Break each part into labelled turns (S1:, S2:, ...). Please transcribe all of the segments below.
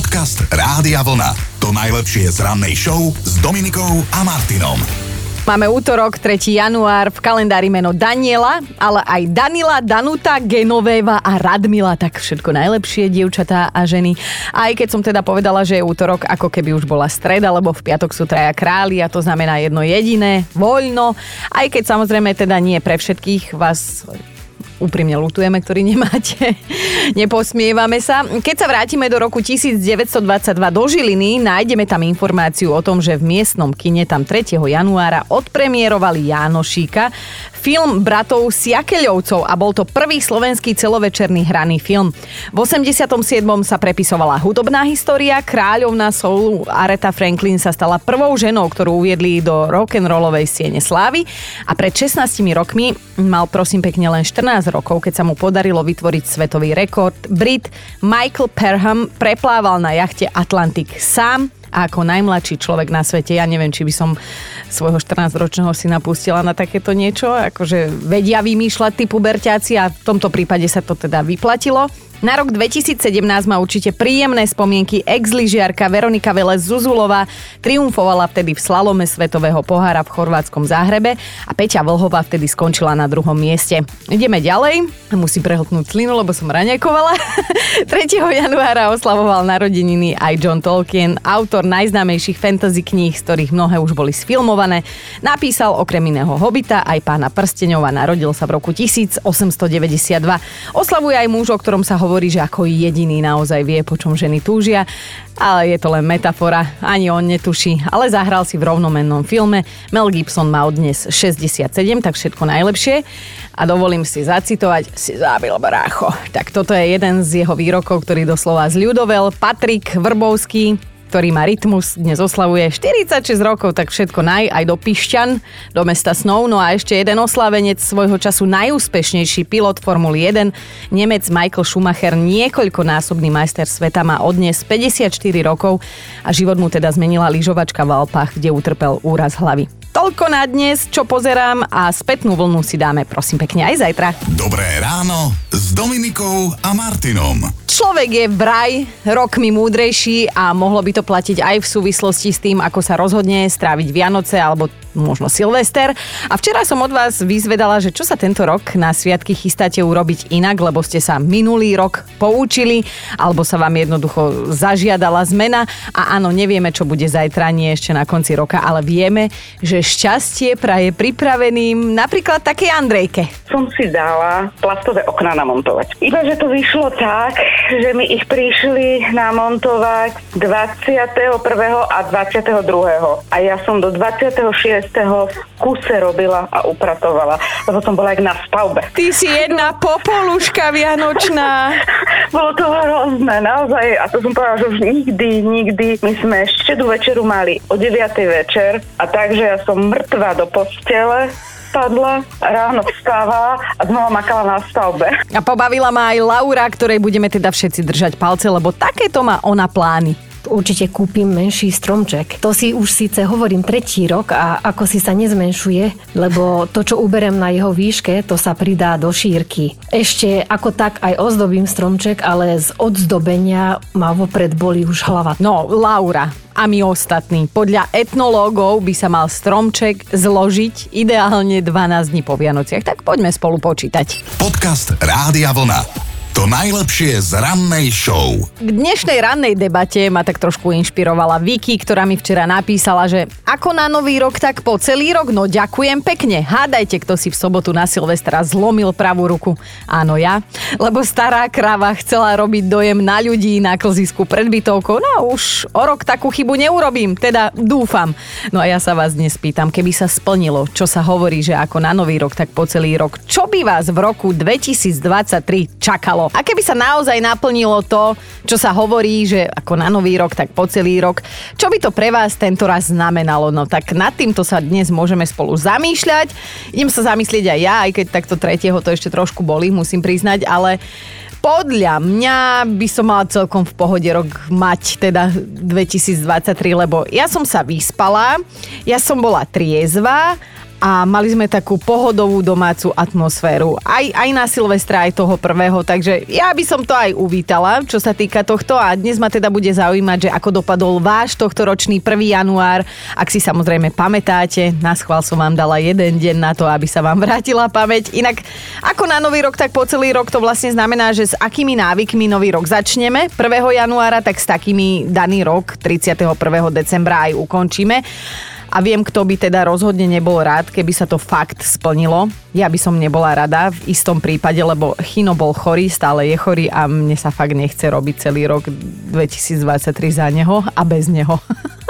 S1: Podcast Rádia Vlna. To najlepšie z rannej show s Dominikou a Martinom.
S2: Máme útorok, 3. január, v kalendári meno Daniela, ale aj Danila, Danuta, Genovéva a Radmila, tak všetko najlepšie, dievčatá a ženy. Aj keď som teda povedala, že je útorok, ako keby už bola streda, lebo v piatok sú traja králi a to znamená jedno jediné, voľno. Aj keď samozrejme teda nie pre všetkých vás úprimne lutujeme, ktorý nemáte. Neposmievame sa. Keď sa vrátime do roku 1922 do Žiliny, nájdeme tam informáciu o tom, že v miestnom kine tam 3. januára odpremierovali Jánošíka, film bratov Siakeľovcov a bol to prvý slovenský celovečerný hraný film. V 87. sa prepisovala hudobná história, kráľovná soulu Aretha Franklin sa stala prvou ženou, ktorú uviedli do rock'n'rollovej siene slávy a pred 16 rokmi mal prosím pekne len 14 rokov, keď sa mu podarilo vytvoriť svetový rekord. Brit Michael Perham preplával na jachte Atlantik sám a ako najmladší človek na svete, ja neviem, či by som svojho 14-ročného syna pustila na takéto niečo, akože vedia vymýšľať typu berťáci a v tomto prípade sa to teda vyplatilo. Na rok 2017 má určite príjemné spomienky ex-lyžiarka Veronika Velez Zuzulová. Triumfovala vtedy v slalome Svetového pohára v chorvátskom Záhrebe a Peťa Vlhová vtedy skončila na druhom mieste. Ideme ďalej. Musím prehltnúť slinu, lebo som raňakovala. 3. januára oslavoval narodeniny aj John Tolkien, autor najznámejších fantasy kníh, z ktorých mnohé už boli sfilmované. Napísal okrem iného Hobita aj pána Prsteňova. Narodil sa v roku 1892. Oslavuje aj muž, o ktorom sa hovorí hovorí, že ako jediný naozaj vie, po čom ženy túžia, ale je to len metafora, ani on netuší, ale zahral si v rovnomennom filme. Mel Gibson má dnes 67, tak všetko najlepšie. A dovolím si zacitovať, si zábil brácho. Tak toto je jeden z jeho výrokov, ktorý doslova zľudovel. Patrik Vrbovský, ktorý má rytmus, dnes oslavuje 46 rokov, tak všetko naj, aj do Pišťan, do mesta Snov. No a ešte jeden oslavenec svojho času najúspešnejší pilot Formuly 1, Nemec Michael Schumacher, niekoľkonásobný majster sveta, má odnes 54 rokov a život mu teda zmenila lyžovačka v Alpách, kde utrpel úraz hlavy. Toľko na dnes, čo pozerám a spätnú vlnu si dáme prosím pekne aj zajtra.
S1: Dobré ráno s Dominikou a Martinom.
S2: Človek je vraj rokmi múdrejší a mohlo by to platiť aj v súvislosti s tým, ako sa rozhodne stráviť Vianoce alebo možno Silvester. A včera som od vás vyzvedala, že čo sa tento rok na sviatky chystáte urobiť inak, lebo ste sa minulý rok poučili, alebo sa vám jednoducho zažiadala zmena. A áno, nevieme, čo bude zajtra, nie ešte na konci roka, ale vieme, že šťastie praje pripraveným napríklad také Andrejke.
S3: Som si dala plastové okná namontovať. Iba, že to vyšlo tak, že mi ich prišli namontovať 21. a 22. A ja som do 26 toho v kuse robila a upratovala, lebo som bola jak na stavbe.
S2: Ty si jedna popoluška vianočná.
S3: Bolo to hrozné, naozaj. A to som povedala, že už nikdy, nikdy. My sme štedu večeru mali o 9. večer a takže ja som mŕtva do postele padla, ráno vstávala a znova makala na stavbe.
S2: A pobavila ma aj Laura, ktorej budeme teda všetci držať palce, lebo takéto má ona plány
S4: určite kúpim menší stromček. To si už síce hovorím tretí rok a ako si sa nezmenšuje, lebo to, čo uberem na jeho výške, to sa pridá do šírky. Ešte ako tak aj ozdobím stromček, ale z odzdobenia ma vopred boli už hlava.
S2: No, Laura, a my ostatní. Podľa etnológov by sa mal stromček zložiť ideálne 12 dní po Vianociach. Tak poďme spolu počítať.
S1: Podcast Rádia Vlna. To najlepšie z rannej show.
S2: K dnešnej rannej debate ma tak trošku inšpirovala Vicky, ktorá mi včera napísala, že ako na nový rok, tak po celý rok, no ďakujem pekne. Hádajte, kto si v sobotu na Silvestra zlomil pravú ruku. Áno ja, lebo stará krava chcela robiť dojem na ľudí na klzisku pred bytovkou. No už o rok takú chybu neurobím, teda dúfam. No a ja sa vás dnes pýtam, keby sa splnilo, čo sa hovorí, že ako na nový rok, tak po celý rok, čo by vás v roku 2023 čakalo? Stalo. A keby sa naozaj naplnilo to, čo sa hovorí, že ako na nový rok, tak po celý rok, čo by to pre vás tento raz znamenalo? No tak nad týmto sa dnes môžeme spolu zamýšľať. Idem sa zamyslieť aj ja, aj keď takto tretieho to ešte trošku boli, musím priznať, ale podľa mňa by som mala celkom v pohode rok mať, teda 2023, lebo ja som sa vyspala, ja som bola triezva a mali sme takú pohodovú domácu atmosféru. Aj, aj na Silvestra, aj toho prvého, takže ja by som to aj uvítala, čo sa týka tohto a dnes ma teda bude zaujímať, že ako dopadol váš tohto ročný 1. január. Ak si samozrejme pamätáte, na schvál som vám dala jeden deň na to, aby sa vám vrátila pamäť. Inak ako na nový rok, tak po celý rok to vlastne znamená, že s akými návykmi nový rok začneme 1. januára, tak s takými daný rok 31. decembra aj ukončíme. A viem, kto by teda rozhodne nebol rád, keby sa to fakt splnilo. Ja by som nebola rada v istom prípade, lebo Chino bol chorý, stále je chorý a mne sa fakt nechce robiť celý rok 2023 za neho a bez neho.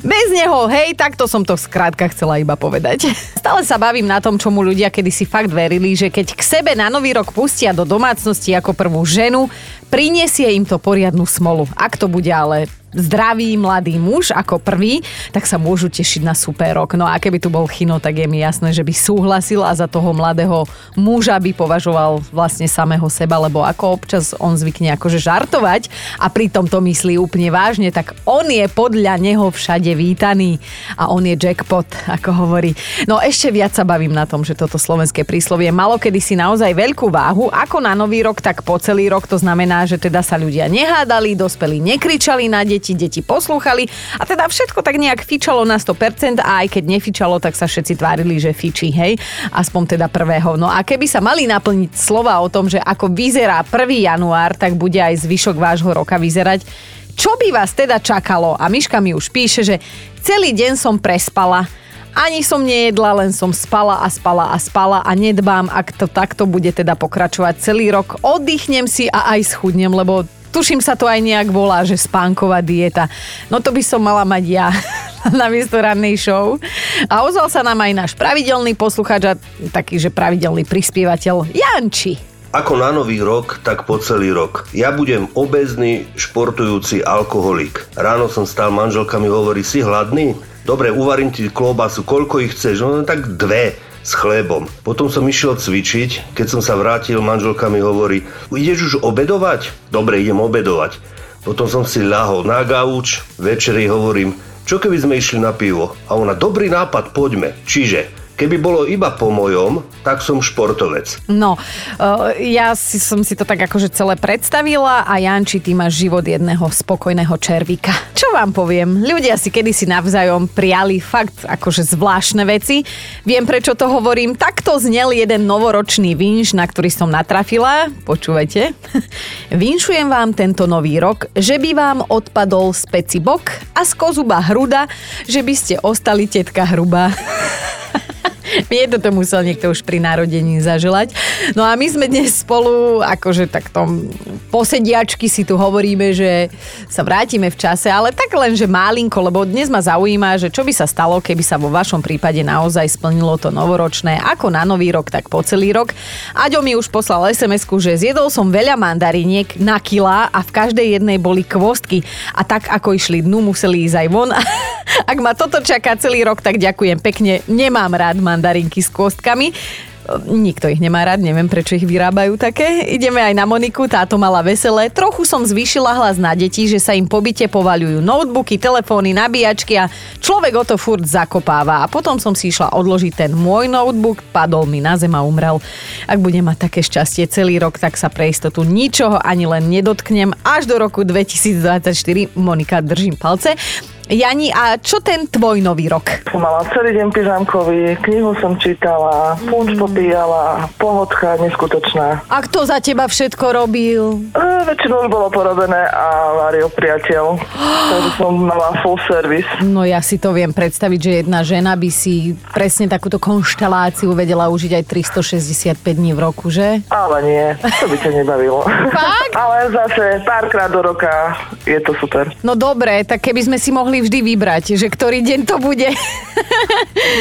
S2: Bez neho, hej, takto som to skrátka chcela iba povedať. Stále sa bavím na tom, čomu ľudia kedysi fakt verili, že keď k sebe na nový rok pustia do domácnosti ako prvú ženu, prinesie im to poriadnu smolu. Ak to bude ale zdravý mladý muž ako prvý, tak sa môžu tešiť na super rok. No a keby tu bol Chino, tak je mi jasné, že by súhlasil a za toho mladého muža by považoval vlastne samého seba, lebo ako občas on zvykne akože žartovať a pritom to myslí úplne vážne, tak on je podľa neho všade vítaný a on je jackpot, ako hovorí. No ešte viac sa bavím na tom, že toto slovenské príslovie malo kedy si naozaj veľkú váhu, ako na nový rok, tak po celý rok. To znamená, že teda sa ľudia nehádali, dospeli nekričali na deti, deti poslúchali a teda všetko tak nejak fičalo na 100% a aj keď nefičalo, tak sa všetci tvárili, že fičí, hej, aspoň teda prvého. No a keby sa mali naplniť slova o tom, že ako vyzerá 1. január, tak bude aj zvyšok vášho roka vyzerať. Čo by vás teda čakalo? A Miška mi už píše, že celý deň som prespala, ani som nejedla, len som spala a spala a spala a nedbám, ak to takto bude teda pokračovať celý rok. Oddychnem si a aj schudnem, lebo Tuším sa to aj nejak volá, že spánková dieta. No to by som mala mať ja na miesto rannej show. A ozval sa nám aj náš pravidelný posluchač a taký, že pravidelný prispievateľ Janči.
S5: Ako na nový rok, tak po celý rok. Ja budem obezný, športujúci alkoholik. Ráno som stál, manželka mi hovorí, si hladný? Dobre, uvarím ti klobasu, koľko ich chceš? No tak dve s chlebom. Potom som išiel cvičiť, keď som sa vrátil, manželka mi hovorí, ideš už obedovať? Dobre, idem obedovať. Potom som si ľahol na gauč, večeri hovorím, čo keby sme išli na pivo? A ona, dobrý nápad, poďme. Čiže Keby bolo iba po mojom, tak som športovec.
S2: No, eh, ja si, som si to tak akože celé predstavila a Janči, ty máš život jedného spokojného červíka. Čo vám poviem? Ľudia si kedysi navzájom prijali fakt akože zvláštne veci. Viem, prečo to hovorím. Takto znel jeden novoročný vinš, na ktorý som natrafila. Počúvajte. Vinšujem vám tento nový rok, že by vám odpadol z peci bok a z kozuba hruda, že by ste ostali tetka hrubá. Mne toto musel niekto už pri narodení zaželať. No a my sme dnes spolu, akože takto posediačky si tu hovoríme, že sa vrátime v čase, ale tak len, že málinko, lebo dnes ma zaujíma, že čo by sa stalo, keby sa vo vašom prípade naozaj splnilo to novoročné, ako na nový rok, tak po celý rok. Aďo mi už poslal sms že zjedol som veľa mandariniek na kila a v každej jednej boli kvostky a tak ako išli dnu, museli ísť aj von. Ak ma toto čaká celý rok, tak ďakujem pekne. Nemám rád mandarinky s kôstkami. Nikto ich nemá rád, neviem prečo ich vyrábajú také. Ideme aj na Moniku, táto mala veselé. Trochu som zvýšila hlas na deti, že sa im po byte povaľujú notebooky, telefóny, nabíjačky a človek o to furt zakopáva. A potom som si išla odložiť ten môj notebook, padol mi na zem a umrel. Ak budem mať také šťastie celý rok, tak sa pre istotu ničoho ani len nedotknem až do roku 2024. Monika, držím palce. Jani, a čo ten tvoj nový rok?
S6: Mala celý deň pyžamkový, knihu som čítala, punč popíjala, pohodka neskutočná.
S2: A kto za teba všetko robil?
S6: E, väčšinou už bolo porobené a varil priateľ. Takže som mala full service.
S2: No ja si to viem predstaviť, že jedna žena by si presne takúto konšteláciu vedela užiť aj 365 dní v roku, že?
S6: Ale nie, to by ťa nebavilo.
S2: Fakt?
S6: Ale zase párkrát do roka je to super.
S2: No dobre, tak keby sme si mohli mohli vždy vybrať, že ktorý deň to bude.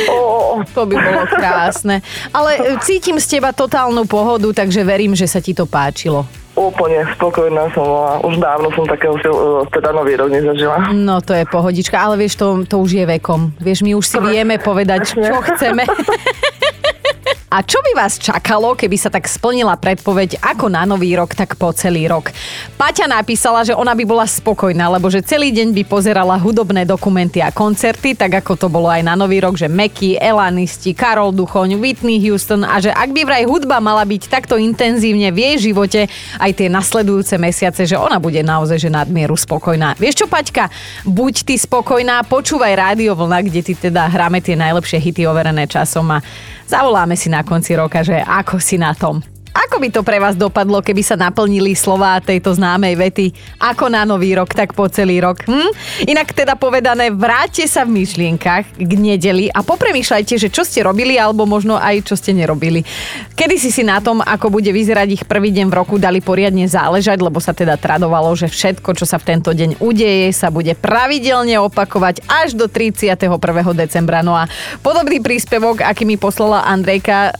S6: Oh.
S2: to by bolo krásne. Ale cítim z teba totálnu pohodu, takže verím, že sa ti to páčilo.
S6: Úplne spokojná som bola. Už dávno som takého teda nový rok nezažila.
S2: No to je pohodička, ale vieš, to, to už je vekom. Vieš, my už si vieme povedať, čo chceme. A čo by vás čakalo, keby sa tak splnila predpoveď ako na nový rok, tak po celý rok? Paťa napísala, že ona by bola spokojná, lebo že celý deň by pozerala hudobné dokumenty a koncerty, tak ako to bolo aj na nový rok, že Meky, Elanisti, Karol Duchoň, Whitney Houston a že ak by vraj hudba mala byť takto intenzívne v jej živote aj tie nasledujúce mesiace, že ona bude naozaj že nadmieru spokojná. Vieš čo, Paťka? Buď ty spokojná, počúvaj rádio vlna, kde ty teda hráme tie najlepšie hity overené časom a zavoláme si na konci roka, že ako si na tom. Ako by to pre vás dopadlo, keby sa naplnili slová tejto známej vety ako na nový rok, tak po celý rok? Hm? Inak teda povedané, vráťte sa v myšlienkach k nedeli a popremýšľajte, že čo ste robili alebo možno aj čo ste nerobili. Kedy si si na tom, ako bude vyzerať ich prvý deň v roku, dali poriadne záležať, lebo sa teda tradovalo, že všetko, čo sa v tento deň udeje, sa bude pravidelne opakovať až do 31. decembra. No a podobný príspevok, aký mi poslala Andrejka, e,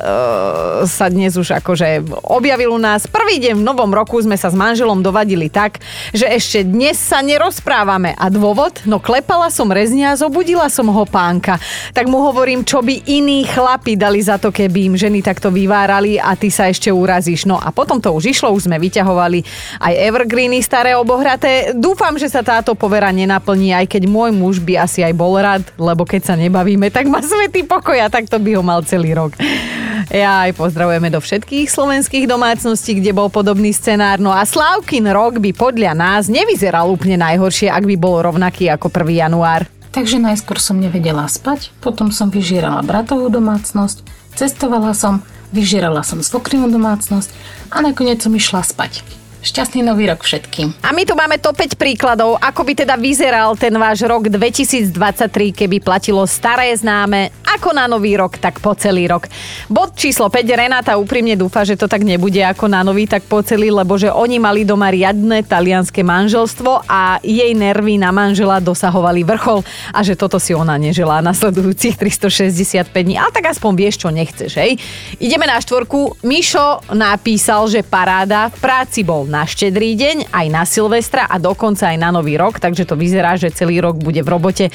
S2: sa dnes už akože objavil u nás. Prvý deň v novom roku sme sa s manželom dovadili tak, že ešte dnes sa nerozprávame. A dôvod? No klepala som reznia a zobudila som ho pánka. Tak mu hovorím, čo by iní chlapi dali za to, keby im ženy takto vyvárali a ty sa ešte urazíš. No a potom to už išlo, už sme vyťahovali aj evergreeny staré obohraté. Dúfam, že sa táto povera nenaplní, aj keď môj muž by asi aj bol rád, lebo keď sa nebavíme, tak má svetý pokoj a takto by ho mal celý rok. Ja aj pozdravujeme do všetkých slovenských domácností, kde bol podobný scenár. No a Slávkin rok by podľa nás nevyzeral úplne najhoršie, ak by bol rovnaký ako 1. január.
S7: Takže najskôr som nevedela spať, potom som vyžierala bratovú domácnosť, cestovala som, vyžierala som svokrinu domácnosť a nakoniec som išla spať. Šťastný nový rok všetkým.
S2: A my tu máme to 5 príkladov, ako by teda vyzeral ten váš rok 2023, keby platilo staré známe, ako na nový rok, tak po celý rok. Bod číslo 5, Renata úprimne dúfa, že to tak nebude ako na nový, tak po celý, lebo že oni mali doma riadne talianské manželstvo a jej nervy na manžela dosahovali vrchol a že toto si ona neželá nasledujúcich 365 dní. Ale tak aspoň vieš, čo nechceš, hej? Ideme na štvorku. Mišo napísal, že paráda v práci bol na štedrý deň, aj na Silvestra a dokonca aj na Nový rok, takže to vyzerá, že celý rok bude v robote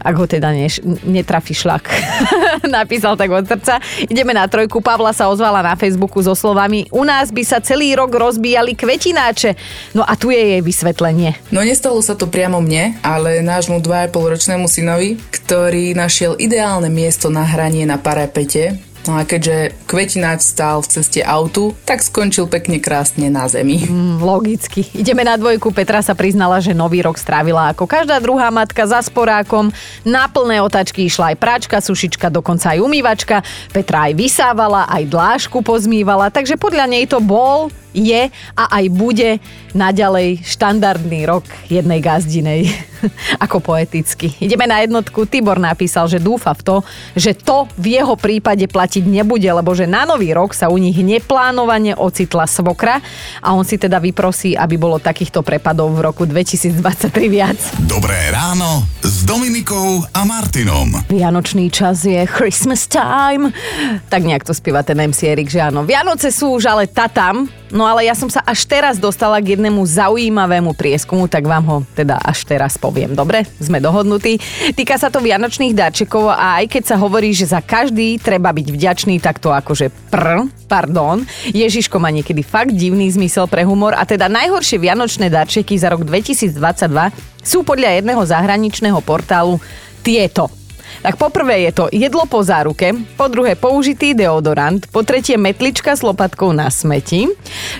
S2: ak ho teda neš, netrafi šlak. Napísal tak od srdca. Ideme na trojku. Pavla sa ozvala na Facebooku so slovami U nás by sa celý rok rozbíjali kvetináče. No a tu je jej vysvetlenie.
S8: No nestalo sa to priamo mne, ale nášmu 2,5 ročnému synovi, ktorý našiel ideálne miesto na hranie na parapete No a keďže kvetináč stál v ceste autu, tak skončil pekne krásne na zemi.
S2: Mm, logicky. Ideme na dvojku. Petra sa priznala, že nový rok strávila ako každá druhá matka za sporákom. Na plné otačky išla aj práčka, sušička, dokonca aj umývačka. Petra aj vysávala, aj dlášku pozmývala, takže podľa nej to bol je a aj bude naďalej štandardný rok jednej gazdinej. Ako poeticky. Ideme na jednotku. Tibor napísal, že dúfa v to, že to v jeho prípade platiť nebude, lebo že na nový rok sa u nich neplánovane ocitla svokra a on si teda vyprosí, aby bolo takýchto prepadov v roku 2023 viac.
S1: Dobré ráno s Dominikou a Martinom.
S2: Vianočný čas je Christmas time. Tak nejak to spieva ten MC Erik, že áno. Vianoce sú už ale tatam, No ale ja som sa až teraz dostala k jednému zaujímavému prieskumu, tak vám ho teda až teraz poviem. Dobre, sme dohodnutí. Týka sa to vianočných darčekov a aj keď sa hovorí, že za každý treba byť vďačný, tak to akože pr, pardon. Ježiško má niekedy fakt divný zmysel pre humor a teda najhoršie vianočné darčeky za rok 2022 sú podľa jedného zahraničného portálu tieto. Tak poprvé je to jedlo po záruke, po druhé použitý deodorant, po tretie metlička s lopatkou na smeti,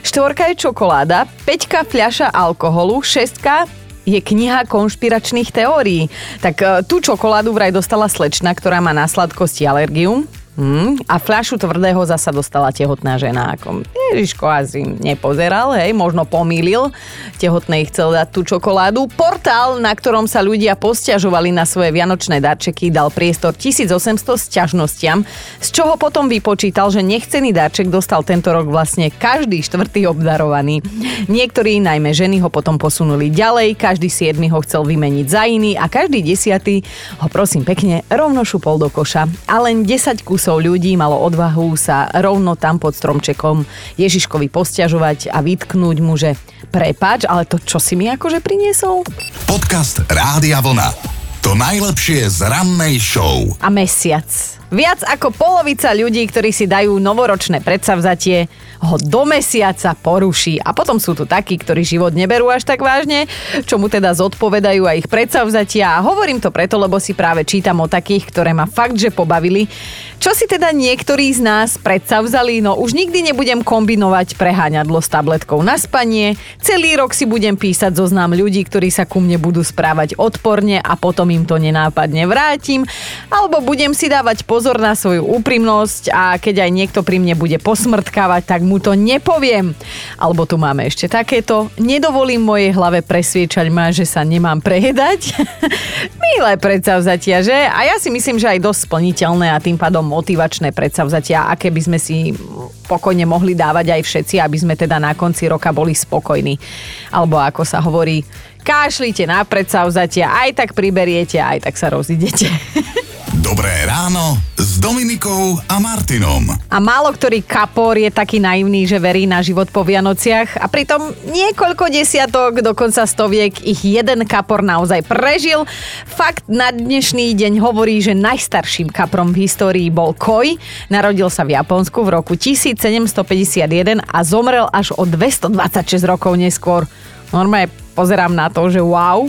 S2: štvorka je čokoláda, peťka fľaša alkoholu, šestka je kniha konšpiračných teórií. Tak e, tú čokoládu vraj dostala slečna, ktorá má na sladkosti alergiu. Hmm, a fľašu tvrdého zasa dostala tehotná žena. Ako, Ježiško asi nepozeral, hej, možno pomýlil. Tehotnej chcel dať tú čokoládu. Portál, na ktorom sa ľudia posťažovali na svoje vianočné darčeky, dal priestor 1800 sťažnostiam, z čoho potom vypočítal, že nechcený darček dostal tento rok vlastne každý štvrtý obdarovaný. Niektorí, najmä ženy, ho potom posunuli ďalej, každý siedmy ho chcel vymeniť za iný a každý desiatý ho prosím pekne rovno šupol do koša. A len 10 kusov kusov ľudí malo odvahu sa rovno tam pod stromčekom Ježiškovi posťažovať a vytknúť mu, že prepáč, ale to čo si mi akože priniesol?
S1: Podcast Rádia Vlna. To najlepšie z rannej show.
S2: A mesiac. Viac ako polovica ľudí, ktorí si dajú novoročné predsavzatie, ho do mesiaca poruší. A potom sú tu takí, ktorí život neberú až tak vážne, čomu teda zodpovedajú aj ich predsavzatia. A hovorím to preto, lebo si práve čítam o takých, ktoré ma fakt, že pobavili. Čo si teda niektorí z nás predsavzali? No už nikdy nebudem kombinovať preháňadlo s tabletkou na spanie. Celý rok si budem písať zoznam ľudí, ktorí sa ku mne budú správať odporne a potom im to nenápadne vrátim. Alebo budem si dávať pozor na svoju úprimnosť a keď aj niekto pri mne bude posmrtkávať, tak mu to nepoviem. Alebo tu máme ešte takéto. Nedovolím mojej hlave presviečať ma, že sa nemám prejedať. Milé predsavzatia, že? A ja si myslím, že aj dosť splniteľné a tým pádom motivačné predsavzatia, aké by sme si pokojne mohli dávať aj všetci, aby sme teda na konci roka boli spokojní. Alebo ako sa hovorí, kašlite na predsavzatia, aj tak priberiete, aj tak sa rozidete.
S1: Dobré ráno s Dominikou a Martinom.
S2: A málo ktorý kapor je taký naivný, že verí na život po Vianociach a pritom niekoľko desiatok, dokonca stoviek, ich jeden kapor naozaj prežil. Fakt na dnešný deň hovorí, že najstarším kaprom v histórii bol Koi. Narodil sa v Japonsku v roku 1751 a zomrel až o 226 rokov neskôr. Normálne pozerám na to, že wow,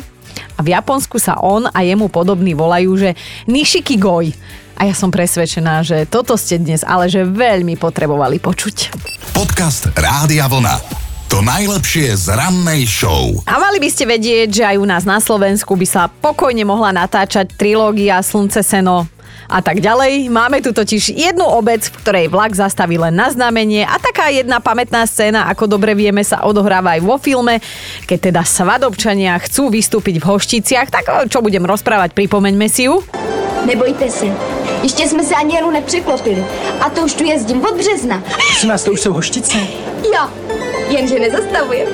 S2: a v Japonsku sa on a jemu podobní volajú, že Nishiki Goi. A ja som presvedčená, že toto ste dnes ale že veľmi potrebovali počuť.
S1: Podcast Rádia Vlna. To najlepšie z rannej show.
S2: A mali by ste vedieť, že aj u nás na Slovensku by sa pokojne mohla natáčať trilógia Slunce, Seno, a tak ďalej. Máme tu totiž jednu obec, v ktorej vlak zastaví len na znamenie a taká jedna pamätná scéna, ako dobre vieme, sa odohráva aj vo filme. Keď teda svadobčania chcú vystúpiť v Hošticiach, tak čo budem rozprávať, pripomeňme si ju.
S9: Nebojte se, ještě jsme se ani jenu nepřeklopili. A to už tu jezdím od března.
S10: Prosím vás, to už jsou hoštice?
S9: Jo, jenže nezastavujem.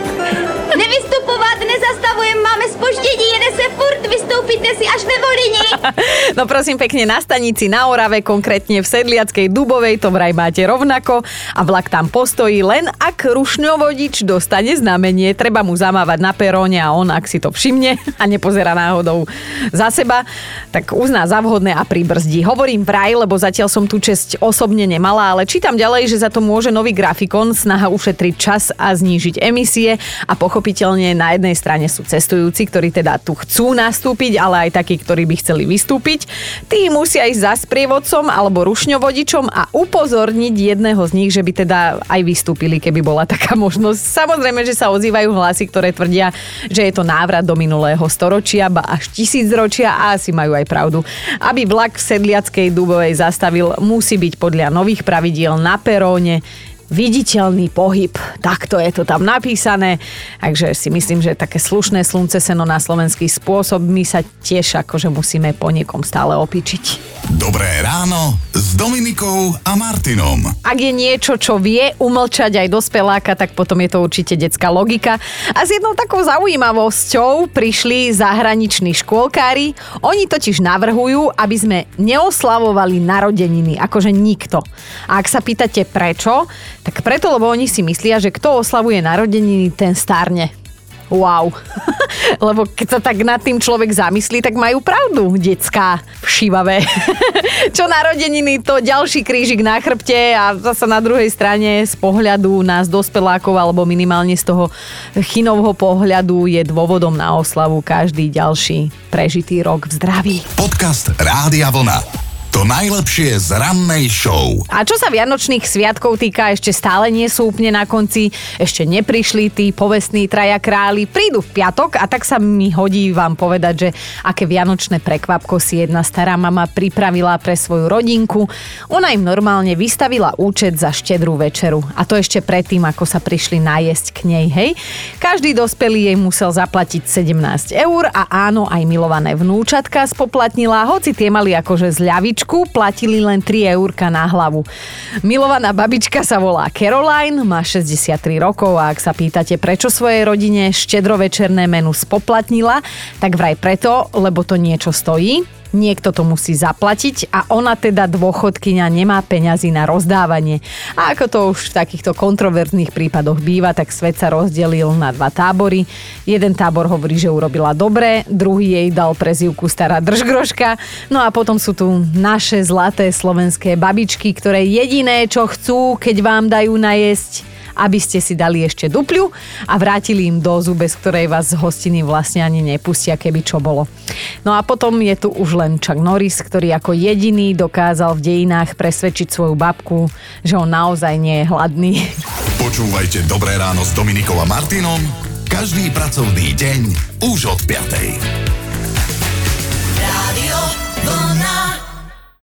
S9: Nevystupovat, nezastavujem, máme spoždění, jede se furt, vystoupíte si až ve Volini.
S2: No prosím pekne, na stanici na Orave, konkrétne v Sedliackej Dubovej, to vraj máte rovnako a vlak tam postojí, len ak rušňovodič dostane znamenie, treba mu zamávať na peróne a on, ak si to všimne a nepozerá náhodou za seba, tak uzná za vhodné a pribrzdí. Hovorím vraj, lebo zatiaľ som tú česť osobne nemala, ale čítam ďalej, že za to môže nový grafikon, snaha ušetriť čas a znížiť emisie a pochopiteľne na jednej strane sú cestujúci, ktorí teda tu chcú nastúpiť, ale aj takí, ktorí by chceli vystúpiť. Tí musia ísť za sprievodcom alebo rušňovodičom a upozorniť jedného z nich, že by teda aj vystúpili, keby bola taká možnosť. Samozrejme, že sa ozývajú hlasy, ktoré tvrdia, že je to návrat do minulého storočia, ba až tisícročia a asi majú aj pravdu. Aby vlak v Sedliackej Dubovej zastavil, musí byť podľa nových pravidiel na peróne viditeľný pohyb. Takto je to tam napísané. Takže si myslím, že také slušné slunce seno na slovenský spôsob my sa tiež akože musíme po niekom stále opičiť.
S1: Dobré ráno s Dominikou a Martinom.
S2: Ak je niečo, čo vie umlčať aj dospeláka, tak potom je to určite detská logika. A s jednou takou zaujímavosťou prišli zahraniční škôlkári. Oni totiž navrhujú, aby sme neoslavovali narodeniny, akože nikto. A ak sa pýtate prečo, tak preto, lebo oni si myslia, že kto oslavuje narodeniny, ten starne. Wow. Lebo keď sa tak nad tým človek zamyslí, tak majú pravdu, detská, všivavé. Čo narodeniny, to ďalší krížik na chrbte a zase na druhej strane z pohľadu nás dospelákov alebo minimálne z toho chinovho pohľadu je dôvodom na oslavu každý ďalší prežitý rok v zdraví.
S1: Podcast Rádia Vlna. To najlepšie z rannej show.
S2: A čo sa Vianočných sviatkov týka, ešte stále nie sú úplne na konci. Ešte neprišli tí povestní traja králi. Prídu v piatok a tak sa mi hodí vám povedať, že aké vianočné prekvapko si jedna stará mama pripravila pre svoju rodinku. Ona im normálne vystavila účet za štedrú večeru. A to ešte predtým, ako sa prišli najesť k nej, hej. Každý dospelý jej musel zaplatiť 17 eur a áno, aj milované vnúčatka spoplatnila, hoci tie mali akože zľavičku babičku platili len 3 eurka na hlavu. Milovaná babička sa volá Caroline, má 63 rokov a ak sa pýtate, prečo svojej rodine štedrovečerné menu spoplatnila, tak vraj preto, lebo to niečo stojí Niekto to musí zaplatiť a ona teda dôchodkyňa nemá peňazí na rozdávanie. A ako to už v takýchto kontroverzných prípadoch býva, tak svet sa rozdelil na dva tábory. Jeden tábor hovorí, že urobila dobre, druhý jej dal prezivku stará držgroška. No a potom sú tu naše zlaté slovenské babičky, ktoré jediné, čo chcú, keď vám dajú najesť, aby ste si dali ešte dupľu a vrátili im dozu, bez ktorej vás z hostiny vlastne ani nepustia, keby čo bolo. No a potom je tu už len Chuck Norris, ktorý ako jediný dokázal v dejinách presvedčiť svoju babku, že on naozaj nie je hladný.
S1: Počúvajte Dobré ráno s Dominikom a Martinom každý pracovný deň už od 5.